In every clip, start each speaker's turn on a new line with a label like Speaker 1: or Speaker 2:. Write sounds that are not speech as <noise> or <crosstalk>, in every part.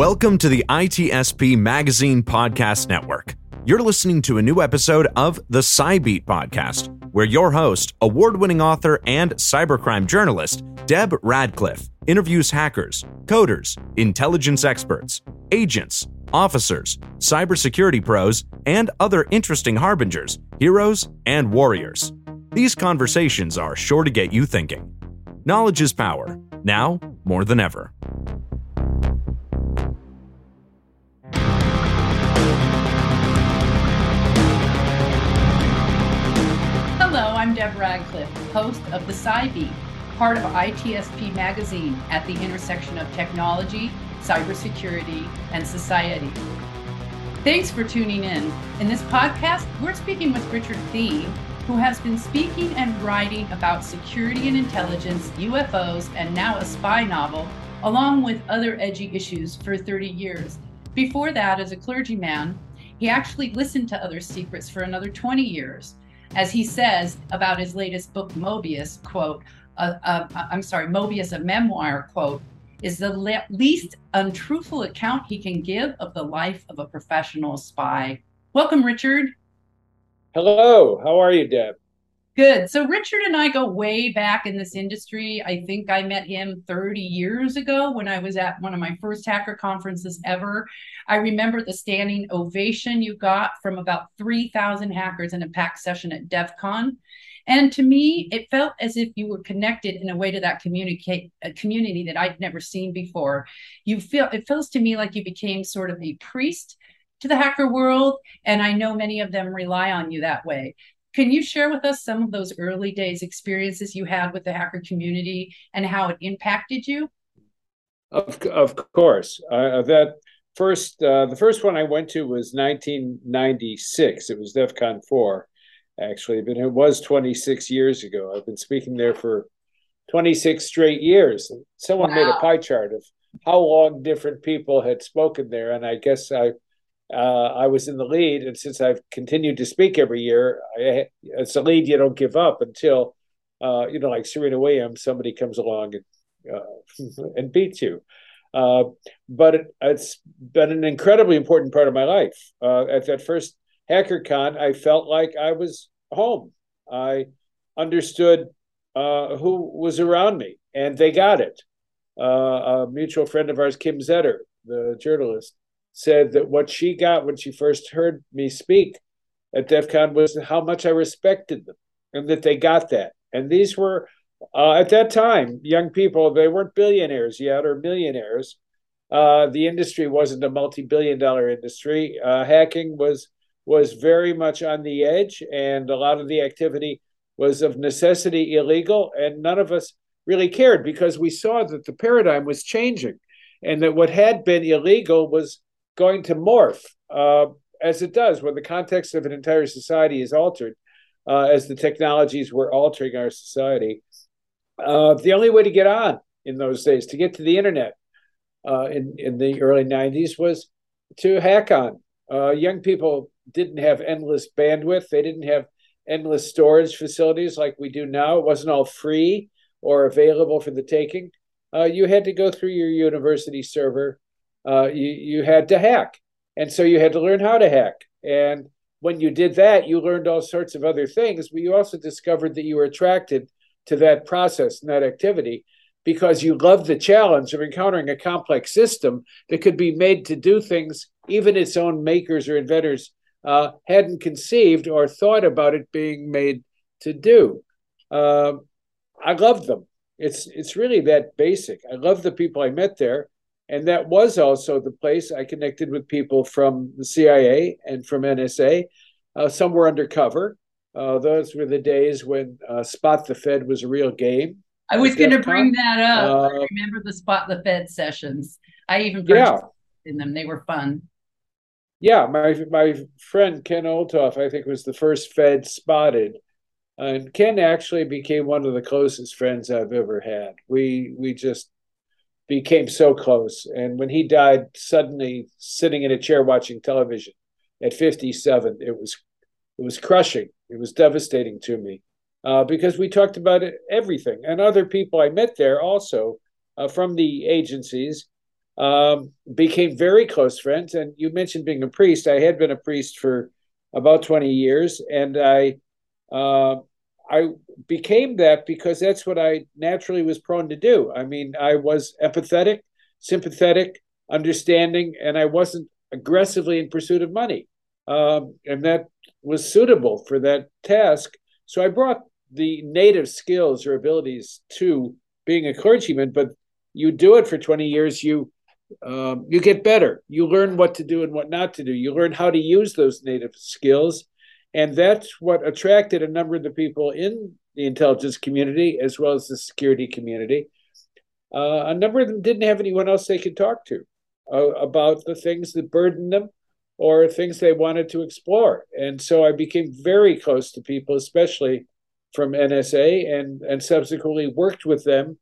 Speaker 1: Welcome to the ITSP Magazine Podcast Network. You're listening to a new episode of the CyBeat Podcast, where your host, award winning author, and cybercrime journalist, Deb Radcliff, interviews hackers, coders, intelligence experts, agents, officers, cybersecurity pros, and other interesting harbingers, heroes, and warriors. These conversations are sure to get you thinking. Knowledge is power, now more than ever.
Speaker 2: I'm Deb Radcliff, host of the CyBeat, part of ITSP Magazine at the intersection of technology, cybersecurity, and society. Thanks for tuning in. In this podcast, we're speaking with Richard Thieme, who has been speaking and writing about security and intelligence, UFOs, and now a spy novel, along with other edgy issues for 30 years. Before that, as a clergyman, he actually listened to other secrets for another 20 years as he says about his latest book, Mobius, quote, uh, uh, I'm sorry, Mobius, a memoir, quote, is the le- least untruthful account he can give of the life of a professional spy. Welcome, Richard.
Speaker 3: Hello, how are you, Deb?
Speaker 2: Good. So Richard and I go way back in this industry. I think I met him 30 years ago when I was at one of my first hacker conferences ever. I remember the standing ovation you got from about 3,000 hackers in a packed session at DEF CON. And to me, it felt as if you were connected in a way to that communicate a community that I'd never seen before. You feel it feels to me like you became sort of a priest to the hacker world, and I know many of them rely on you that way. Can you share with us some of those early days experiences you had with the hacker community and how it impacted you?
Speaker 3: Of, of course. Uh, that first, uh, the first one I went to was 1996. It was DEF CON 4, actually, but it was 26 years ago. I've been speaking there for 26 straight years. Someone wow. made a pie chart of how long different people had spoken there, and I guess I uh, I was in the lead, and since I've continued to speak every year, I, it's a lead you don't give up until, uh, you know, like Serena Williams, somebody comes along and uh, <laughs> and beats you. Uh, but it, has been an incredibly important part of my life. Uh, at that first HackerCon, I felt like I was home. I understood uh, who was around me, and they got it. a mutual friend of ours, Kim Zetter, the journalist, said that what she got when she first heard me speak at DEF CON was how much I respected them and that they got that. And these were, uh, at that time, young people, they weren't billionaires yet or millionaires. Uh, the industry wasn't a multi-billion dollar industry. Uh, hacking was was very much on the edge, and a lot of the activity was of necessity illegal, and none of us really cared because we saw that the paradigm was changing, and that what had been illegal was going to morph uh, as it does when the context of an entire society is altered, uh, as the technologies were altering our society. Uh, the only way to get on in those days, to get to the internet uh, in, in the early 90s, was to hack on. Uh, young people didn't have endless bandwidth, they didn't have endless storage facilities like we do now. It wasn't all free or available for the taking. Uh, you had to go through your university server uh, you, you had to hack. And so you had to learn how to hack. And when you did that, you learned all sorts of other things, but you also discovered that you were attracted to that process and that activity because you loved the challenge of encountering a complex system that could be made to do things even its own makers or inventors uh, hadn't conceived or thought about it being made to do. Uh, I loved them. It's it's really that basic. I love the people I met there. And that was also the place I connected with people from the CIA and from NSA. Uh, some were undercover. Uh, those were the days when uh, Spot the Fed was a real game.
Speaker 2: I was going to bring that up. I uh, remember the Spot the Fed sessions. I even yeah. in them. They were fun.
Speaker 3: Yeah, my my friend Ken Olthoff, I think, was the first Fed spotted, and Ken actually became one of the closest friends I've ever had. We we just became so close. And when he died, suddenly sitting in a chair watching television at 57, it was it was crushing. It was devastating to me uh, because we talked about it, everything. And other people I met there also uh, from the agencies um, became very close friends. And you mentioned being a priest. I had been a priest for about 20 years, and I uh, I became that because that's what I naturally was prone to do. I mean, I was empathetic, sympathetic, understanding, and I wasn't aggressively in pursuit of money. Um, and that was suitable for that task. So I brought the native skills or abilities to being a clergyman, but you do it for 20 years, you um, you get better. You learn what to do and what not to do. You learn how to use those native skills. And that's what attracted a number of the people in the intelligence community as well as the security community. Uh, a number of them didn't have anyone else they could talk to uh, about the things that burdened them or things they wanted to explore. And so I became very close to people, especially from NSA, and, and subsequently worked with them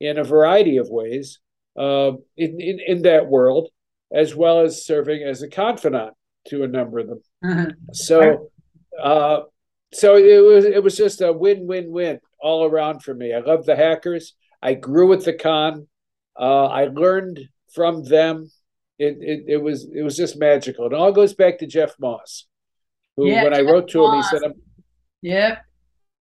Speaker 3: in a variety of ways uh, in, in, in that world, as well as serving as a confidant to a number of them. Mm-hmm. So, uh, so it was it was just a win win win all around for me. I love the hackers. I grew with the con. Uh, I learned from them. It, it, it was it was just magical. It all goes back to Jeff Moss, who
Speaker 2: yeah,
Speaker 3: when
Speaker 2: Jeff
Speaker 3: I wrote to
Speaker 2: Moss.
Speaker 3: him, he said, I'm,
Speaker 2: "Yep."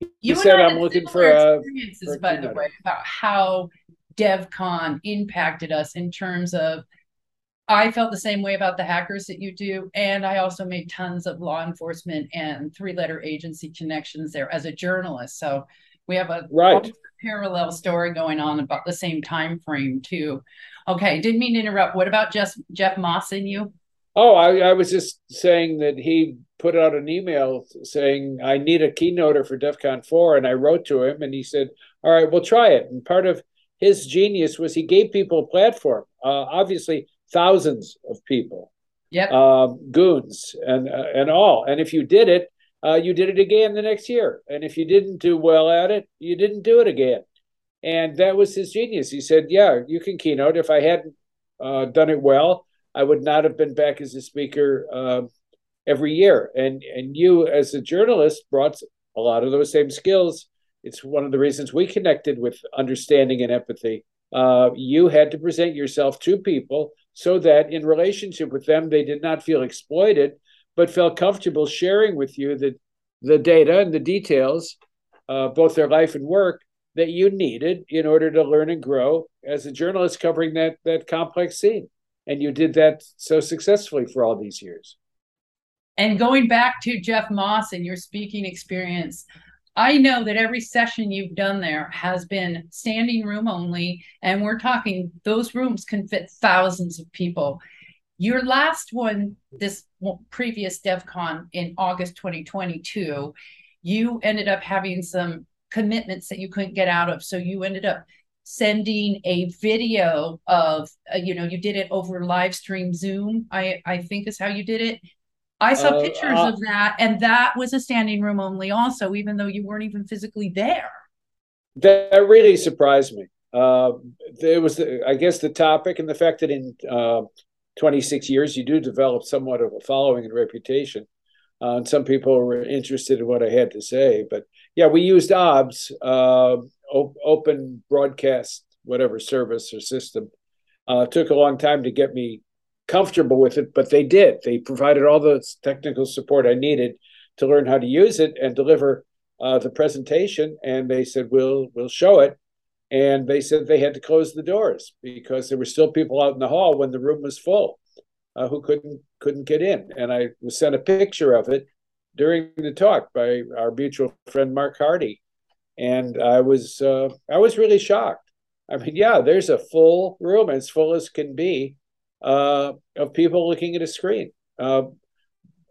Speaker 3: He
Speaker 2: You
Speaker 3: said,
Speaker 2: I
Speaker 3: "I'm looking for a
Speaker 2: experiences,
Speaker 3: for a
Speaker 2: by the way, about how DEF CON impacted us in terms of. I felt the same way about the hackers that you do, and I also made tons of law enforcement and three-letter agency connections there as a journalist. So we have a
Speaker 3: Right.
Speaker 2: parallel story going on about the same time frame too. Okay, didn't mean to interrupt. What about just Jeff Moss and you?
Speaker 3: Oh, I, I was just saying that he put out an email saying I need a keynoter for DEF CON 4, and I wrote to him, and he said, "All right, we'll try it." And part of his genius was he gave people a platform. Uh, obviously, thousands of people,
Speaker 2: Yep.
Speaker 3: um, goons, and uh, and all. And if you did it, uh, you did it again the next year. And if you didn't do well at it, you didn't do it again. And that was his genius. He said, "Yeah, you can keynote. If I hadn't uh, done it well, I would not have been back as a speaker uh, every year." And and you, as a journalist, brought a lot of those same skills. It's one of the reasons we connected with understanding and empathy. Uh, you had to present yourself to people so that in relationship with them, they did not feel exploited, but felt comfortable sharing with you the, the data and the details, uh, both their life and work, that you needed in order to learn and grow as a journalist covering that, that complex scene. And you did that so successfully for all these years.
Speaker 2: And going back to Jeff Moss and your speaking experience, I know that every session you've done there has been standing room only, and we're talking those rooms can fit thousands of people. Your last one, this previous DEF CON in August 2022, you ended up having some commitments that you couldn't get out of. So you ended up sending a video of, uh, you know, you did it over live stream Zoom, I, I think is how you did it. I saw
Speaker 3: Uh,
Speaker 2: pictures
Speaker 3: uh,
Speaker 2: of that, and that was a standing room only, also, even though you weren't even physically there.
Speaker 3: That really surprised me. Uh, there was, the, I guess, the topic and the fact that in uh, 26 years you do develop somewhat of a following and reputation. Uh, and some people were interested in what I had to say. But yeah, we used OBS, uh, op- open broadcast, whatever service or system. Uh, took a long time to get me comfortable with it, but they did. They provided all the technical support I needed to learn how to use it and deliver uh, the presentation. And they said, "We'll we'll show it." And they said they had to close the doors because there were still people out in the hall when the room was full uh, who couldn't couldn't get in. And I was sent a picture of it during the talk by our mutual friend Mark Hardy, and I was uh, I was really shocked. I mean, yeah, there's a full room as full as can be uh, of people looking at a screen, uh,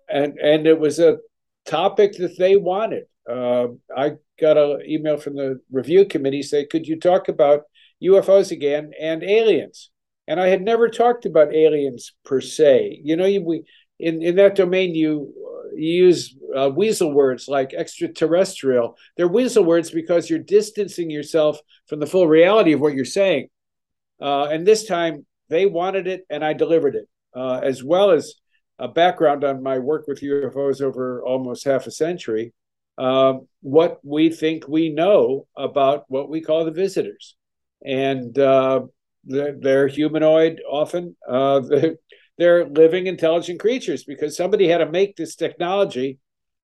Speaker 3: and and it was a topic that they wanted. Uh, I got an email from the review committee say, "Could you talk about UFOs again and aliens?" And I had never talked about aliens per se. You know, you, we in in that domain you, you use uh, weasel words like extraterrestrial. They're weasel words because you're distancing yourself from the full reality of what you're saying. Uh, and this time they wanted it, and I delivered it, uh, as well as a background on my work with UFOs over almost half a century. Um, what we think we know about what we call the visitors, and uh, they're, they're humanoid often. Uh, <laughs> they're living intelligent creatures because somebody had to make this technology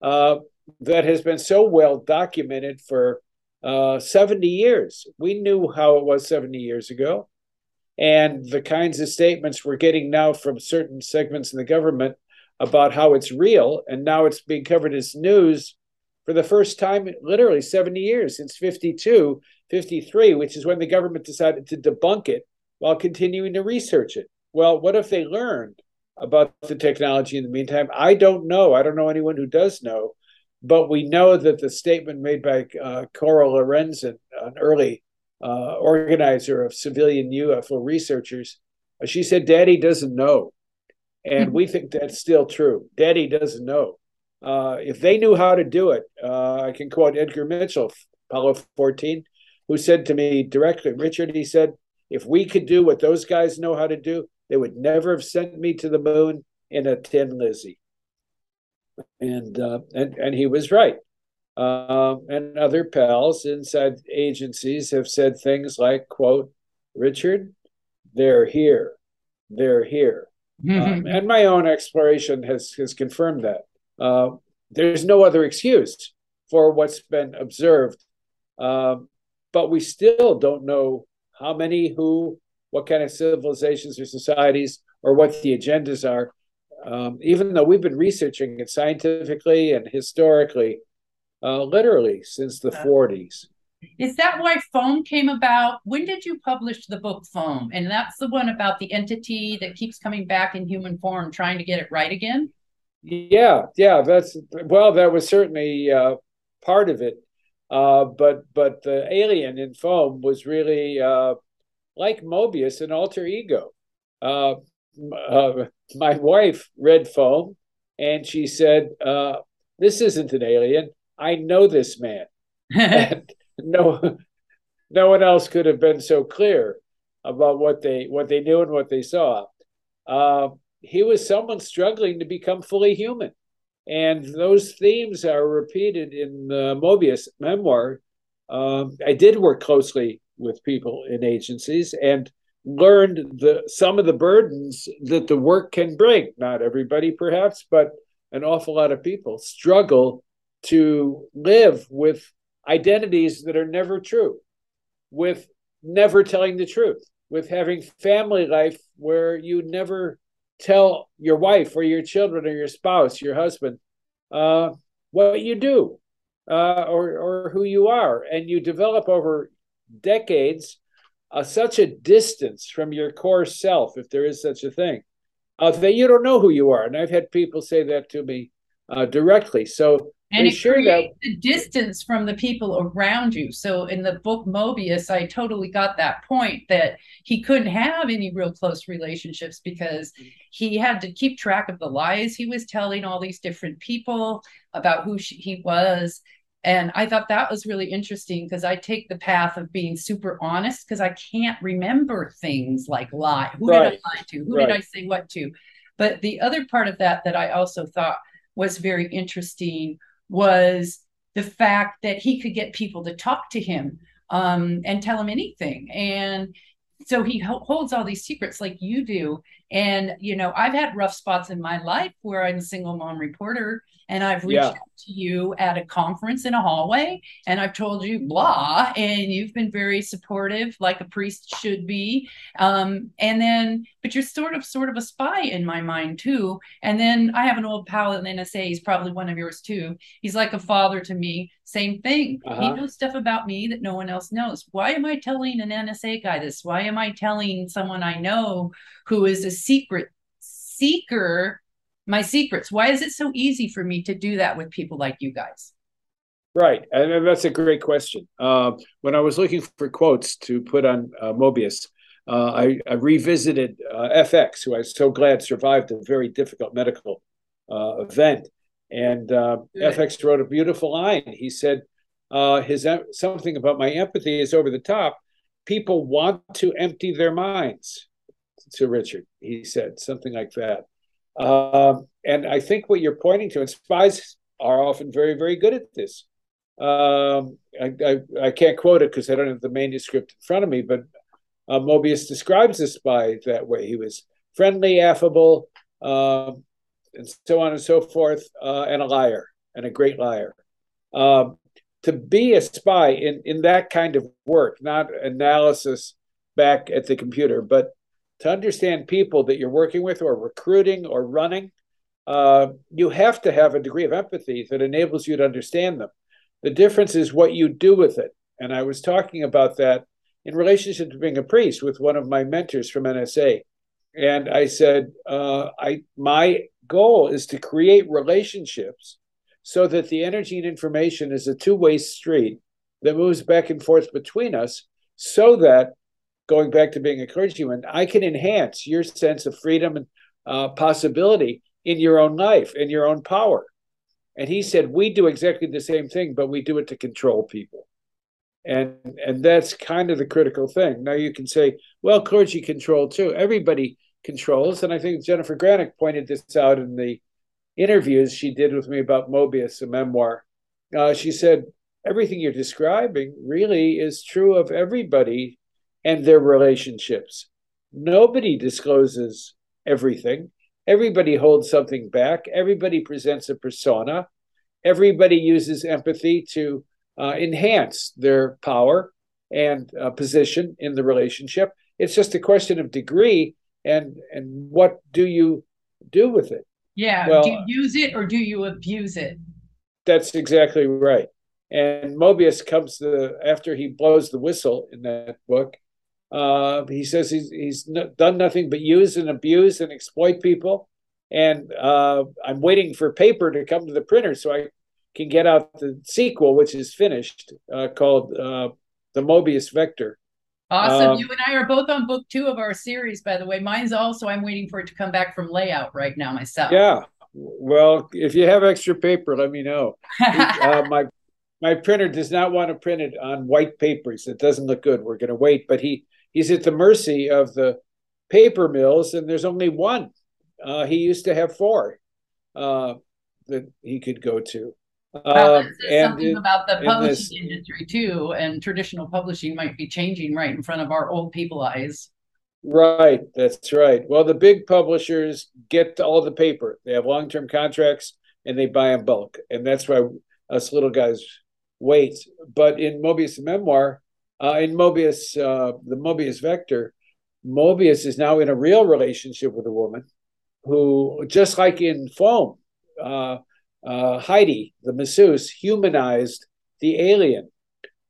Speaker 3: uh, that has been so well documented for uh, 70 years. We knew how it was 70 years ago. And the kinds of statements we're getting now from certain segments in the government about how it's real, and now it's being covered as news for the first time, literally 70 years since 52, 53, which is when the government decided to debunk it while continuing to research it. Well, what if they learned about the technology in the meantime? I don't know. I don't know anyone who does know, but we know that the statement made by uh, Coral Lorenzen, an early uh, organizer of civilian UFO researchers, uh, she said, Daddy doesn't know. And mm-hmm. we think that's still true. Daddy doesn't know. Uh, if they knew how to do it, uh, I can quote Edgar Mitchell, Apollo 14, who said to me directly, Richard, he said, if we could do what those guys know how to do, they would never have sent me to the moon in a tin Lizzie. And uh, and and he was right. Um, and other pals inside agencies have said things like, "quote Richard, they're here, they're here." Um, <laughs> and my own exploration has has confirmed that. Uh, there's no other excuse for what's been observed, um, but we still don't know how many, who, what kind of civilizations or societies, or what the agendas are. Um, even though we've been researching it scientifically and historically, uh, literally since the 40s.
Speaker 2: Is that why foam came about? When did you publish the book Foam? And that's the one about the entity that keeps coming back in human form, trying to get it right again?
Speaker 3: Yeah, yeah, that's well, that was certainly uh, part of it. Uh, but but the alien in foam was really uh, like Mobius, an alter ego. Uh, uh, my wife read foam, and she said, uh, "This isn't an alien. I know this man." <laughs> no, no one else could have been so clear about what they what they knew and what they saw he was someone struggling to become fully human. And those themes are repeated in the Mobius memoir. Um, I did work closely with people in agencies and learned the some of the burdens that the work can bring. Not everybody, perhaps, but an awful lot of people struggle to live with identities that are never true, with never telling the truth, with having family life where you never tell your wife or your children or your spouse, your husband, uh, what you do uh, or, or who you are. And you develop over decades uh, such a distance from your core self, if there is such a thing, uh, that you don't know who you are. And I've had people say that to me uh, directly. So
Speaker 2: and it sure creates that... the distance from the people around you. So in the book Mobius, I totally got that point that he couldn't have any real close relationships because he had to keep track of the lies he was telling all these different people about who she, he was. And I thought that was really interesting because I take the path of being super honest because I can't remember things like lie. Who right. did I lie to? Who right. did I say what to? But the other part of that that I also thought was very interesting was the fact that he could get people to talk to him um, and tell him anything. And so he ho- holds all these secrets like you do. And, you know, I've had rough spots in my life where I'm a single mom reporter and I've reached yeah. out to you at a conference in a hallway and I've told you blah, and you've been very supportive, like a priest should be. Um, and then, but you're sort of, sort of a spy in my mind too. And then I have an old pal in NSA. He's probably one of yours too. He's like a father to me. Same thing. Uh-huh. He knows stuff about me that no one else knows. Why am I telling an NSA guy this? Why am I telling someone I know who is a secret seeker my secrets. Why is it so easy for me to do that with people like you guys?
Speaker 3: Right, and that's a great question. Uh, when I was looking for quotes to put on uh, Mobius, uh, I, I, revisited uh, FX, who I'm so glad survived a very difficult medical uh, event. And uh, FX wrote a beautiful line. He said, "His something about my empathy is over the top. People want to empty their minds." To Richard, he said something like that. Um, and I think what you're pointing to, and spies are often very, very good at this. Um, I, I, I, can't quote it because I don't have the manuscript in front of me, but uh, Mobius describes the spy that way. He was friendly, affable, uh, and so on and so forth, uh, and a liar, and a great liar. Um, to be a spy in, in that kind of work, not analysis back at the computer, but to understand people that you're working with or recruiting or running, uh, you have to have a degree of empathy that enables you to understand them. The difference is what you do with it. And I was talking about that in relationship to being a priest with one of my mentors from NSA. And I said, uh, I my goal is to create relationships so that the energy and information is a two-way street that moves back and forth between us so that going back to being a clergyman i can enhance your sense of freedom and uh, possibility in your own life in your own power. And he said we do exactly the same thing but we do it to control people. And and that's kind of the critical thing. Now you can say well clergy control too. Everybody controls. And i think jennifer granick pointed this out in the interviews she did with me about mobius a memoir. Uh, she said everything you're describing really is true of everybody and their relationships nobody discloses everything everybody holds something back everybody presents a persona everybody uses empathy to uh, enhance their power and uh, position in the relationship. It's just a question of degree and and what do you do with it?
Speaker 2: Yeah, well, do you use it or do you abuse it?
Speaker 3: That's exactly right. And Mobius comes to after he blows the whistle in that book. Uh, he says he's he's done nothing but use and abuse and exploit people. And uh, I'm waiting for paper to come to the printer so I can get out the sequel, which is finished, uh, called uh, The Mobius Vector.
Speaker 2: Awesome. Um, you and I are both on book two of our series, by the way. Mine's also, I'm waiting for it to come back from layout right now myself.
Speaker 3: Yeah. Well, if you have extra paper, let me know. <laughs> uh, my my printer does not want to print it on white papers. It doesn't look good. We're going to wait, but he he's at the mercy of the paper mills, and there's only one. Uh, he used to have four uh, that he could go to.
Speaker 2: Well, um, something it, about the publishing this, industry too, and traditional publishing might be changing right in front of our old people eyes.
Speaker 3: Right, that's right. Well, the big publishers get all the paper. They have long-term contracts and they buy in bulk, and that's why us little guys wait. But in Mobius memoir, uh, in Mobius, uh, the Mobius vector, Mobius is now in a real relationship with a woman who, just like in Foam, uh, uh, Heidi, the masseuse, humanized the alien.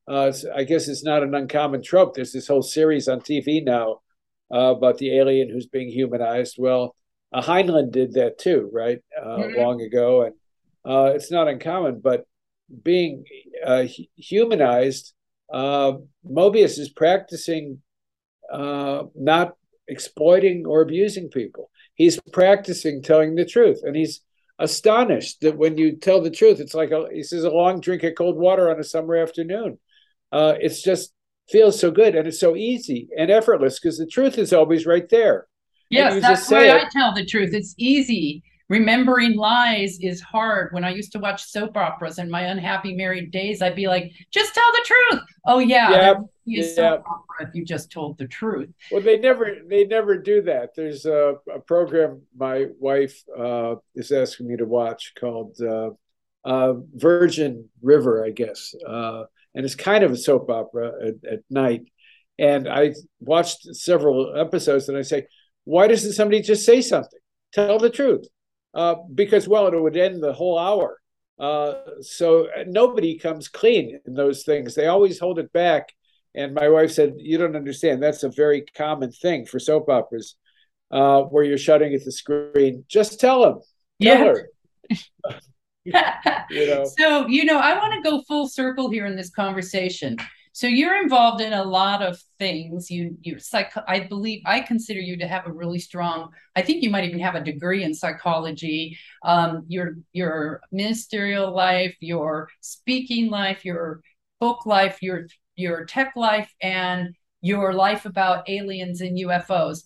Speaker 3: Uh, I guess it's not an uncommon trope. There's this whole series on TV now uh, about the alien who's being humanized. Well, uh, Heinlein did that too, right? Uh, mm-hmm. Long ago, and uh, it's not uncommon. But being uh, Mobius is practicing not exploiting or abusing people. He's practicing telling the truth, and he's astonished that when you tell the truth, it's like a, he says a long drink of cold water on a summer afternoon. Uh, it's just feels so good and it's so easy and effortless because the truth is always right there.
Speaker 2: Yes, that's why I tell the truth. It's easy. Remembering lies is hard. When I used to watch soap operas in my unhappy married days, I'd be like, just tell the truth. Oh yeah,
Speaker 3: yeah, yeah.
Speaker 2: soap opera if you just told the truth.
Speaker 3: Well, they never they never do that. There's a, a program my wife uh, is asking me to watch called uh, uh, Virgin River, I guess, uh, and it's kind of a soap opera at, at night. And I watched several episodes, and I say, why doesn't somebody just say something? Tell the truth uh, because well, it would end the whole hour. Uh, so nobody comes clean in those things. They always hold it back. And my wife said, "You don't understand. That's a very common thing for soap operas, uh, where you're shutting at the screen. Just tell them. Tell
Speaker 2: yeah. <laughs> <laughs> you know. So you know, I want to go full circle here in this conversation. So you're involved in a lot of things. You you psych I believe I consider you to have a really strong. I think you might even have a degree in psychology. Um, your your ministerial life, your speaking life, your book life, your your tech life, and your life about aliens and UFOs.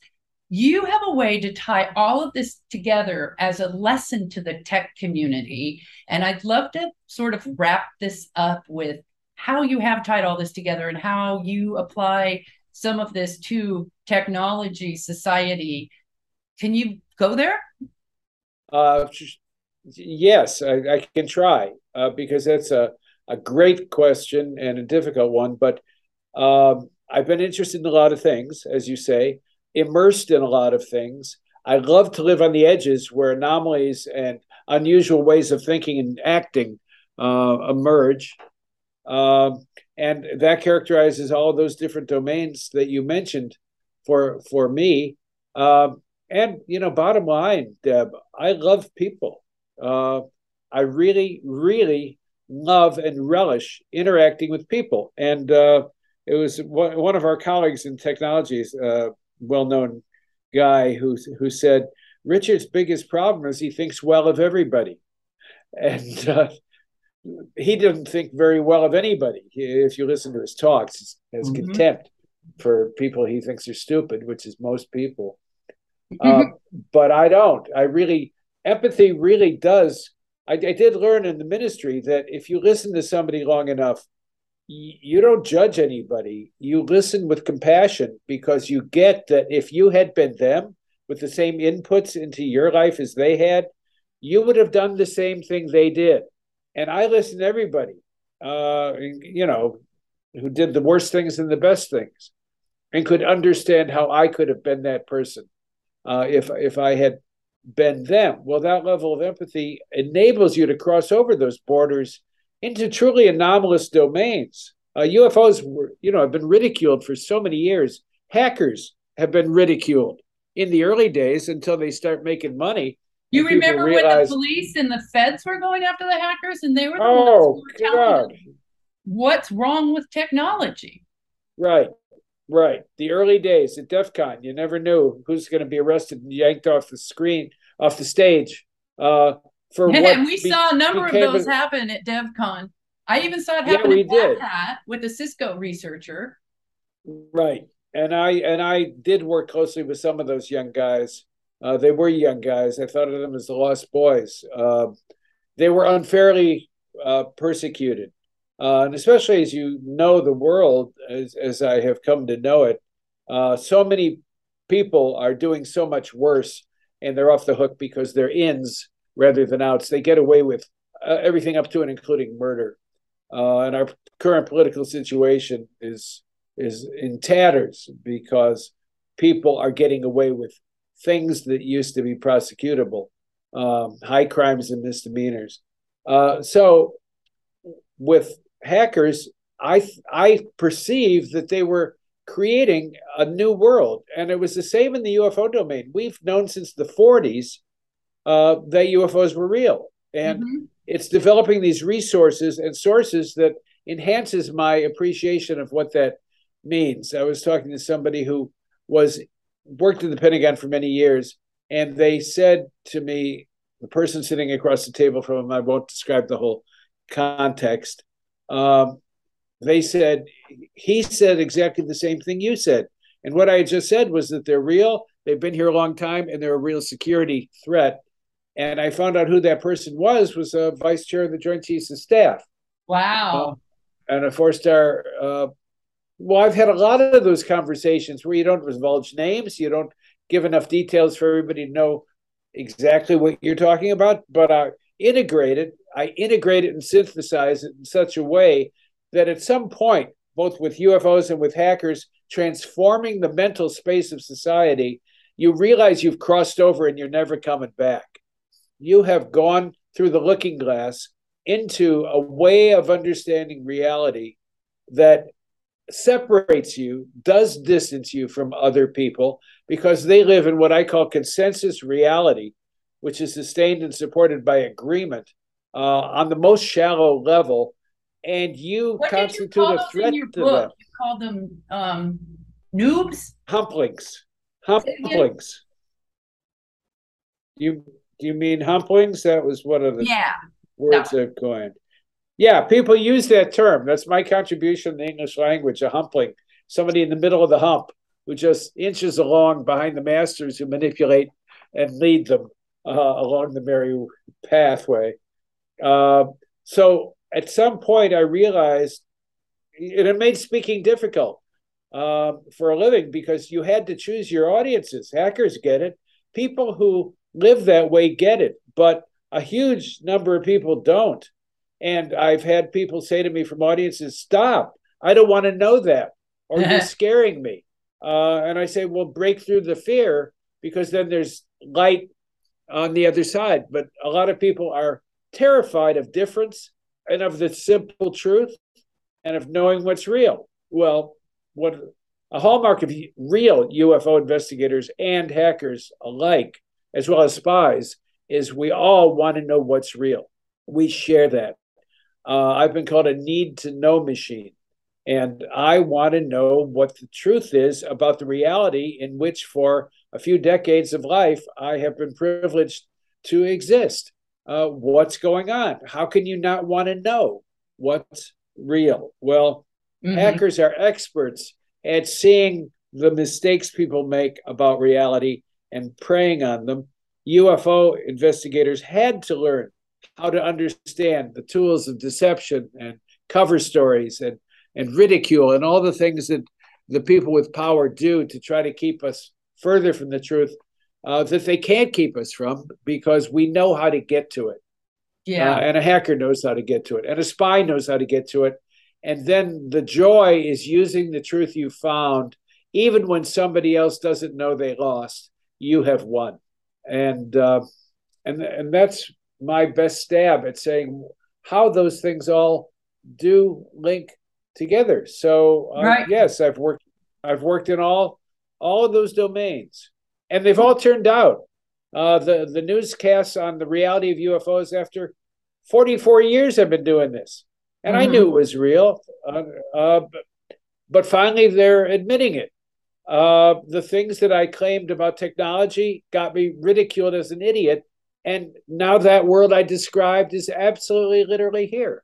Speaker 2: You have a way to tie all of this together as a lesson to the tech community. And I'd love to sort of wrap this up with how you have tied all this together and how you apply some of this to technology society. Can you go there?
Speaker 3: Uh, yes, I, I can try uh, because that's a, a great question and a difficult one. But um, I've been interested in a lot of things, as you say, immersed in a lot of things. I love to live on the edges where anomalies and unusual ways of thinking and acting uh, emerge. Um, and that characterizes all those different domains that you mentioned for for me. Um, and you know, bottom line, Deb, I love people. Uh, I really, really love and relish interacting with people. And uh, it was one, of our colleagues in technologies, uh, well-known guy, who who said Richard's biggest problem is he thinks well of everybody, <laughs> and uh, he didn't think very well of anybody. If you listen to his talks, has mm-hmm. contempt for people he thinks are stupid, which is most people. Uh, <laughs> but I don't. I really empathy really does. I, I, did learn in the ministry that if you listen to somebody long enough, y- you don't judge anybody. You listen with compassion because you get that if you had been them with the same inputs into your life as they had, you would have done the same thing they did. And I listened to everybody, uh, you know, who did the worst things and the best things, and could understand how I could have been that person uh, if if I had been them. Well, that level of empathy enables you to cross over those borders into truly anomalous domains. Uh, UFOs were, you know, have been ridiculed for so many years. Hackers have been ridiculed in the early days until they start making money.
Speaker 2: You remember realize, when the police and the feds were going after the hackers, and they were the
Speaker 3: oh, ones who were God.
Speaker 2: what's wrong with technology.
Speaker 3: Right. Right. The early days at DEF CON, you never knew who's going to be arrested and yanked off the screen, off the stage. Uh, for <laughs>
Speaker 2: and what we be- saw a number of those a- happen at DEF CON. I even saw it happen yeah, at Black Hat with a Cisco researcher.
Speaker 3: Right. And I and I did work closely with some of those young guys. Uh, they were young guys. I thought of them as the lost boys. Uh, they were unfairly uh, persecuted. Uh, and especially as you know the world, as, as I have come to know it, uh, so many people are doing so much worse and they're off the hook because they're ins rather than outs. They get away with uh, everything up to and including murder. And our current political situation is is in tatters because people are getting away with things that used to be prosecutable, um, high crimes and misdemeanors. Uh, so, with hackers, I I perceived that they were creating a new world, and it was the same in the UFO domain. We've known since the 40s uh, that UFOs were real, and mm-hmm. it's developing these resources and sources that enhances my appreciation of what that means. I was talking to somebody who was worked in the Pentagon for many years, and they said to me, the person sitting across the table from him, I won't describe the whole context, um, they said he said exactly the same thing you said. And what I just said was that they're real, they've been here a long time, and they're a real security threat. And I found out who that person was was a vice chair of the Joint Chiefs of Staff.
Speaker 2: Wow.
Speaker 3: Uh, and a four star. Uh, well, I've had a lot of those conversations where you don't divulge names, you don't give enough details for everybody to know exactly what you're talking about, but I integrate it I integrate it and synthesize it in such a way that at some point, both with UFOs and with hackers, transforming the mental space of society, you realize you've crossed over and you're never coming back. You have gone through the looking glass into a way of understanding reality that separates you, does distance you from other people, because they live in what I call consensus reality, which is sustained and supported by agreement uh, on the most shallow level, and you what constitute you a threat to book? them.
Speaker 2: You call them um, noobs,
Speaker 3: humplings, humplings. You do you mean humplings? That was one of the
Speaker 2: yeah.
Speaker 3: words no. I've coined. Yeah, people use that term. That's my contribution in the English language. A humpling, somebody in the middle of the hump who just inches along behind the masters who manipulate and lead them uh, along the merry pathway. Uh, so at some point, I realized, it made speaking difficult. uh, for a living because you had to choose your audiences. Hackers get it. People who live that way get it, but a huge number of people don't. And I've had people say to me from audiences, "Stop! I don't want to know that, or you're <laughs> scaring me." Uh, and I say, "Well, break through the fear because then there's light on the other side." But a lot of people are terrified of difference and of the simple truth and of knowing what's real. Well, what a hallmark of real UFO investigators and hackers alike, as well as spies, is we all want to know what's real. We share that. Uh, I've been called a need to know machine. And I want to know what the truth is about the reality in which, for a few decades of life, I have been privileged to exist. Uh, what's going on? How can you not want to know what's real? Well, mm-hmm. hackers are experts at seeing the mistakes people make about reality and preying on them. UFO investigators had to learn how to understand the tools of deception and cover stories and and ridicule and all the things that the people with power do to try to keep us further from the truth uh, that they can't keep us from because we know how to get to it.
Speaker 2: Yeah.
Speaker 3: Uh, and a hacker knows how to get to it, and a spy knows how to get to it. And then the joy is using the truth you found, even when somebody else doesn't know they lost. You have won, and uh, and and that's my best stab at saying how those things all do link together. So uh, right. yes, I've worked I've worked in all all of those domains, and they've all turned out. Uh, the the newscasts on the reality of UFOs after 44 years I've been doing this, and mm-hmm. I knew it was real. Uh, uh, but, but, finally, they're admitting it. Uh, the things that I claimed about technology got me ridiculed as an idiot, and now that world I described is absolutely, literally here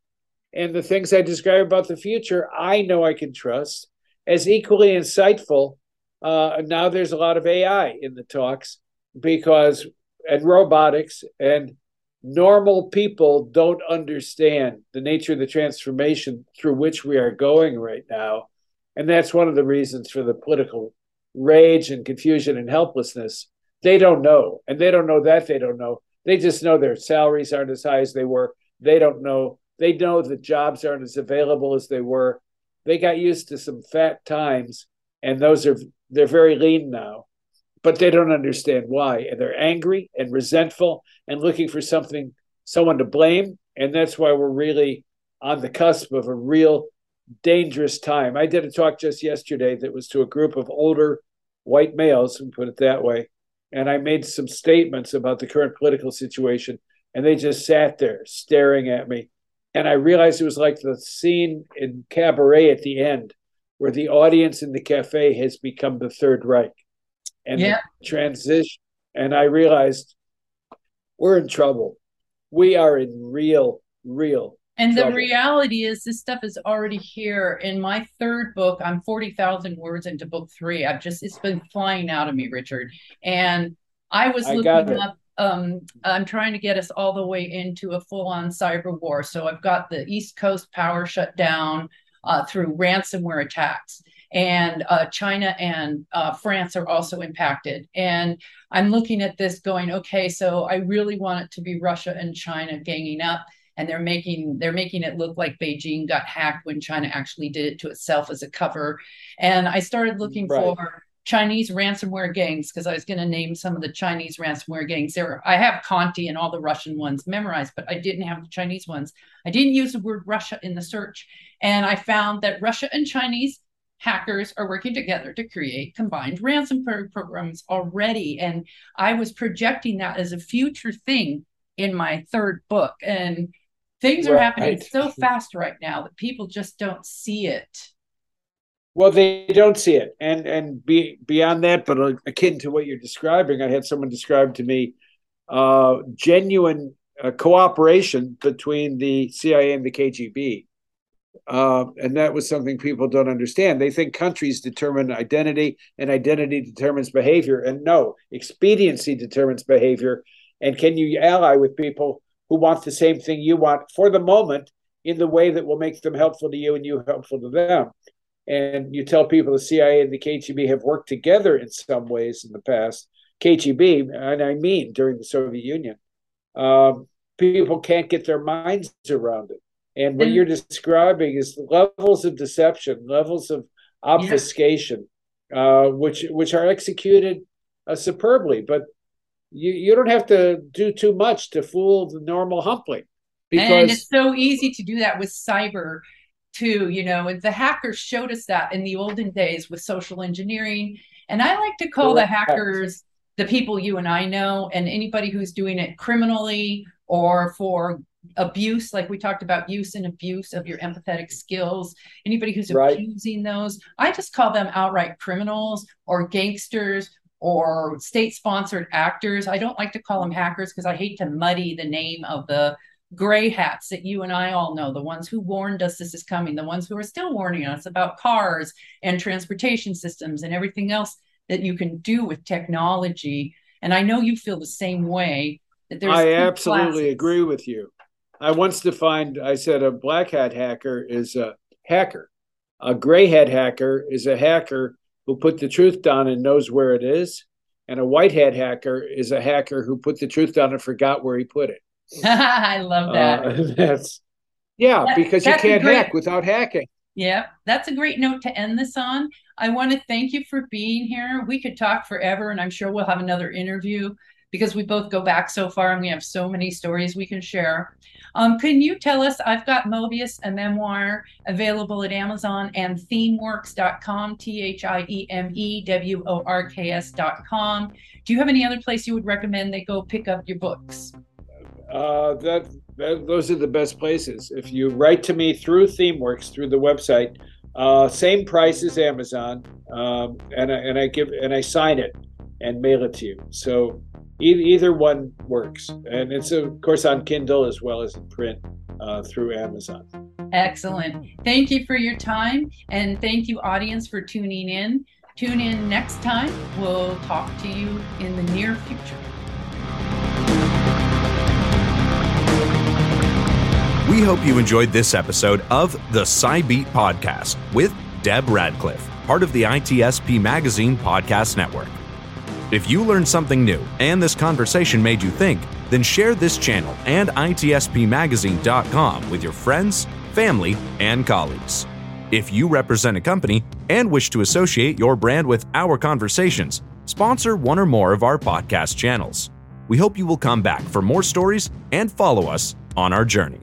Speaker 3: and the things I describe about the future, I know I can trust as equally insightful. Uh, now there's a lot of AI in the talks because and robotics and normal people don't understand the nature of the transformation through which we are going right now. And that's one of the reasons for the political rage and confusion and helplessness. They don't know. And they don't know that they don't know. They just know their salaries aren't as high as they were. They don't know they know that jobs aren't as available as they were. They got used to some fat times, and those are they're very lean now, but they don't understand why, and they're angry and resentful and looking for something, someone to blame, and that's why we're really on the cusp of a real dangerous time. I did a talk just yesterday that was to a group of older white males, and put it that way, and I made some statements about the current political situation, and they just sat there staring at me and I realized it was like the scene in Cabaret at the end, where the audience in the cafe has become the Third Reich, and yeah. transition. And I realized we're in trouble. We are in real, real.
Speaker 2: And
Speaker 3: trouble.
Speaker 2: the reality is, this stuff is already here. In my third book, I'm forty thousand words into book three. I've just it's been flying out of me, Richard. And I was I looking up um, I'm trying to get us all the way into a full on cyber war. So I've got the East Coast power shut down uh, through ransomware attacks. And uh, China and uh, France are also impacted. And I'm looking at this going, okay, so I really want it to be Russia and China ganging up and they're making they're making it look like Beijing got hacked when China actually did it to itself as a cover. And I started looking right. for Chinese ransomware gangs because I was going to name some of the Chinese ransomware gangs. There, I have Conti and all the Russian ones memorized, but I didn't have the Chinese ones. I didn't use the word Russia in the search, and I found that Russia and Chinese hackers are working together to create combined ransomware programs already. And I was projecting that as a future thing in my third book, and things are happening so fast right now that people just don't see it.
Speaker 3: Well, they don't see it, and and be, beyond that, but akin to what you're describing, I had someone describe to me uh, genuine uh, cooperation between the CIA and the KGB, uh, and that was something people don't understand. They think countries determine identity, and identity determines behavior, and no, expediency determines behavior. And can you ally with people who want the same thing you want for the moment in the way that will make them helpful to you and you helpful to them? and you tell people the CIA and the KGB have worked together in some ways in the past, KGB, and I mean during the Soviet Union, um, people can't get their minds around it. And what you're describing is levels of deception, levels of obfuscation, yeah. uh, which which are executed uh, superbly. But you you don't have to do too much to fool the normal humpling.
Speaker 2: Because and it's so easy to do that with cyber too. You know, and the hackers showed us that in the olden days with social engineering. And I like to call correct. the hackers the people you and I know, and anybody who's doing it criminally or for abuse, like we talked about use and abuse of your empathetic skills, anybody who's right. abusing those, I just call them outright criminals or gangsters or state sponsored actors. I don't like to call them hackers because I hate to muddy the name of the gray hats that you and I all know, the ones who warned us this is coming, the ones who are still warning us about cars and transportation systems and everything else that you can do with technology. And I know you feel the same way. That there's
Speaker 3: I absolutely classes. agree with you. I once defined, I said a black hat hacker is a hacker. A gray hat hacker is a hacker who put the truth down and knows where it is. And a white hat hacker is a hacker who put the truth down and forgot where he put it. <laughs>
Speaker 2: I love that. Uh, <laughs>
Speaker 3: that's yeah, that, because you can't great, hack without hacking.
Speaker 2: Yeah, that's a great note to end this on. I want to thank you for being here. We could talk forever, and I'm sure we'll have another interview because we both go back so far and we have so many stories we can share. Um, can you tell us? I've got Mobius, a memoir available at Amazon and thiemeworks.com, T H I E M E W O R K S.com. Do you have any other place you would recommend they go pick up your books?
Speaker 3: Uh, that, that, those are the best places. If you write to me through ThiemeWorks, through the website, uh, same price as Amazon, um, and I, and I give and I sign it and mail it to you. So either one works, and it's of course on Kindle as well as in print uh, through Amazon.
Speaker 2: Excellent. Thank you for your time, and thank you, audience, for tuning in. Tune in next time. We'll talk to you in the near future.
Speaker 1: We hope you enjoyed this episode of the Cy Beat Podcast with Deb Radcliff, part of the ITSPmagazine Podcast Network. If you learned something new and this conversation made you think, then share this channel and ITSPMagazine.com with your friends, family, and colleagues. If you represent a company and wish to associate your brand with our conversations, sponsor one or more of our podcast channels. We hope you will come back for more stories and follow us on our journey.